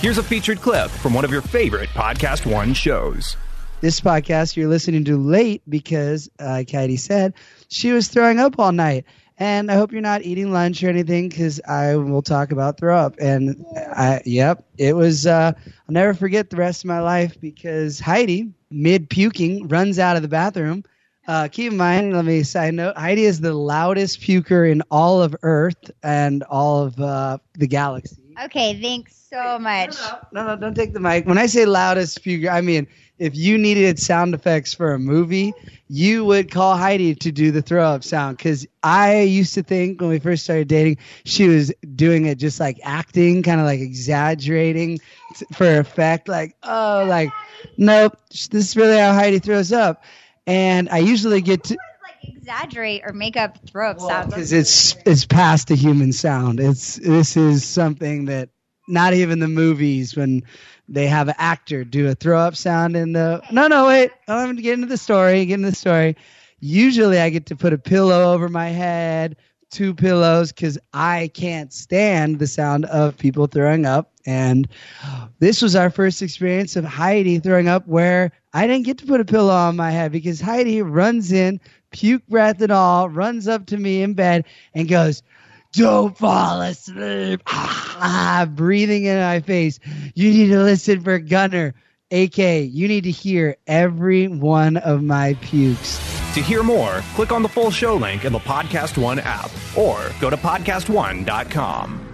Here's a featured clip from one of your favorite Podcast One shows. This podcast you're listening to late because, like Heidi said, she was throwing up all night. And I hope you're not eating lunch or anything because I will talk about throw up. And I, yep, it was, uh, I'll never forget the rest of my life because Heidi, mid puking, runs out of the bathroom. Uh, keep in mind, let me side note Heidi is the loudest puker in all of Earth and all of uh, the galaxy. Okay, thanks so much. No, no, don't take the mic. When I say loudest puker, I mean if you needed sound effects for a movie, you would call Heidi to do the throw up sound. Because I used to think when we first started dating, she was doing it just like acting, kind of like exaggerating t- for effect. Like, oh, like, nope, this is really how Heidi throws up. And I usually get to Like exaggerate or make up throw up sounds. because it's it's past the human sound. It's this is something that not even the movies when they have an actor do a throw up sound in the no no wait I'm gonna get into the story get into the story. Usually I get to put a pillow over my head, two pillows because I can't stand the sound of people throwing up. And this was our first experience of Heidi throwing up where I didn't get to put a pillow on my head because Heidi runs in, puke breath and all, runs up to me in bed and goes, don't fall asleep. Ah, breathing in my face. You need to listen for Gunner. AK, you need to hear every one of my pukes. To hear more, click on the full show link in the Podcast One app or go to podcastone.com.